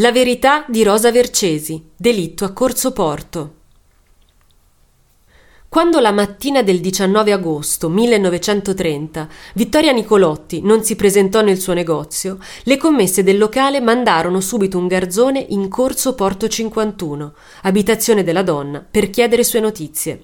La verità di Rosa Vercesi, delitto a Corso Porto. Quando la mattina del 19 agosto 1930 Vittoria Nicolotti non si presentò nel suo negozio, le commesse del locale mandarono subito un garzone in Corso Porto 51, abitazione della donna, per chiedere sue notizie.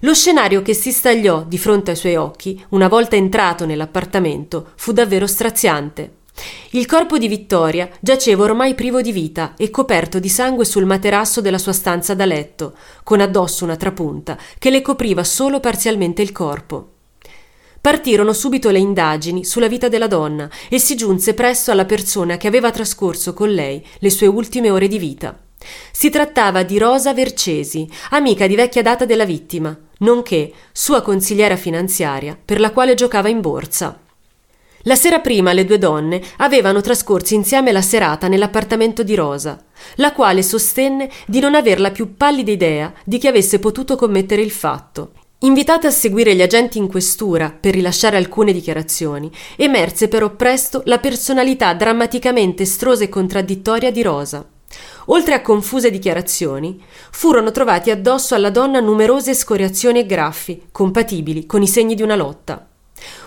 Lo scenario che si stagliò di fronte ai suoi occhi, una volta entrato nell'appartamento, fu davvero straziante. Il corpo di Vittoria giaceva ormai privo di vita e coperto di sangue sul materasso della sua stanza da letto, con addosso una trapunta che le copriva solo parzialmente il corpo. Partirono subito le indagini sulla vita della donna e si giunse presto alla persona che aveva trascorso con lei le sue ultime ore di vita. Si trattava di Rosa Vercesi, amica di vecchia data della vittima, nonché sua consigliera finanziaria per la quale giocava in borsa. La sera prima le due donne avevano trascorso insieme la serata nell'appartamento di Rosa, la quale sostenne di non aver la più pallida idea di chi avesse potuto commettere il fatto. Invitata a seguire gli agenti in questura per rilasciare alcune dichiarazioni, emerse però presto la personalità drammaticamente estrosa e contraddittoria di Rosa. Oltre a confuse dichiarazioni, furono trovati addosso alla donna numerose scoriazioni e graffi, compatibili con i segni di una lotta.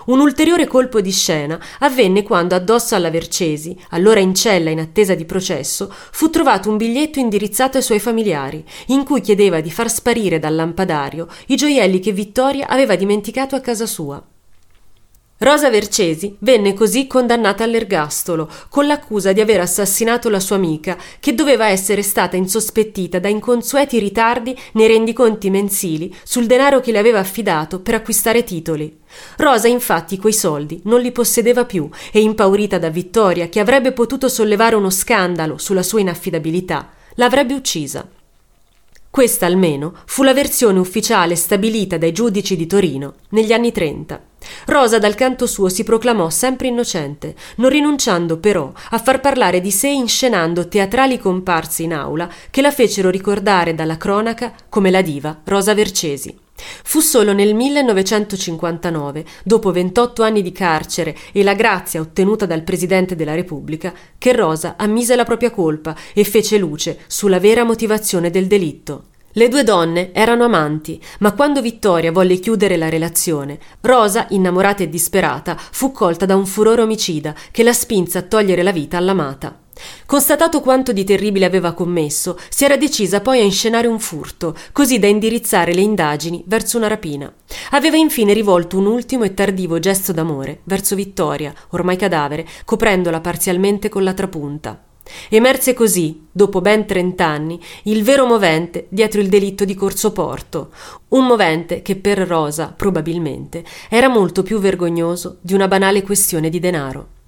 Un ulteriore colpo di scena avvenne quando addosso alla Vercesi, allora in cella in attesa di processo, fu trovato un biglietto indirizzato ai suoi familiari, in cui chiedeva di far sparire dal lampadario i gioielli che Vittoria aveva dimenticato a casa sua. Rosa Vercesi venne così condannata all'ergastolo, con l'accusa di aver assassinato la sua amica, che doveva essere stata insospettita da inconsueti ritardi nei rendiconti mensili sul denaro che le aveva affidato per acquistare titoli. Rosa infatti quei soldi non li possedeva più e impaurita da Vittoria, che avrebbe potuto sollevare uno scandalo sulla sua inaffidabilità, l'avrebbe uccisa. Questa almeno fu la versione ufficiale stabilita dai giudici di Torino negli anni 30. Rosa dal canto suo si proclamò sempre innocente, non rinunciando però a far parlare di sé inscenando teatrali comparsi in aula che la fecero ricordare dalla cronaca come la diva Rosa Vercesi. Fu solo nel 1959, dopo 28 anni di carcere e la grazia ottenuta dal Presidente della Repubblica, che Rosa ammise la propria colpa e fece luce sulla vera motivazione del delitto. Le due donne erano amanti, ma quando Vittoria volle chiudere la relazione, Rosa, innamorata e disperata, fu colta da un furore omicida che la spinse a togliere la vita all'amata. Constatato quanto di terribile aveva commesso, si era decisa poi a inscenare un furto, così da indirizzare le indagini verso una rapina. Aveva infine rivolto un ultimo e tardivo gesto d'amore verso Vittoria, ormai cadavere, coprendola parzialmente con la trapunta. Emerse così, dopo ben trent'anni, il vero movente dietro il delitto di Corso Porto, un movente che per Rosa, probabilmente, era molto più vergognoso di una banale questione di denaro.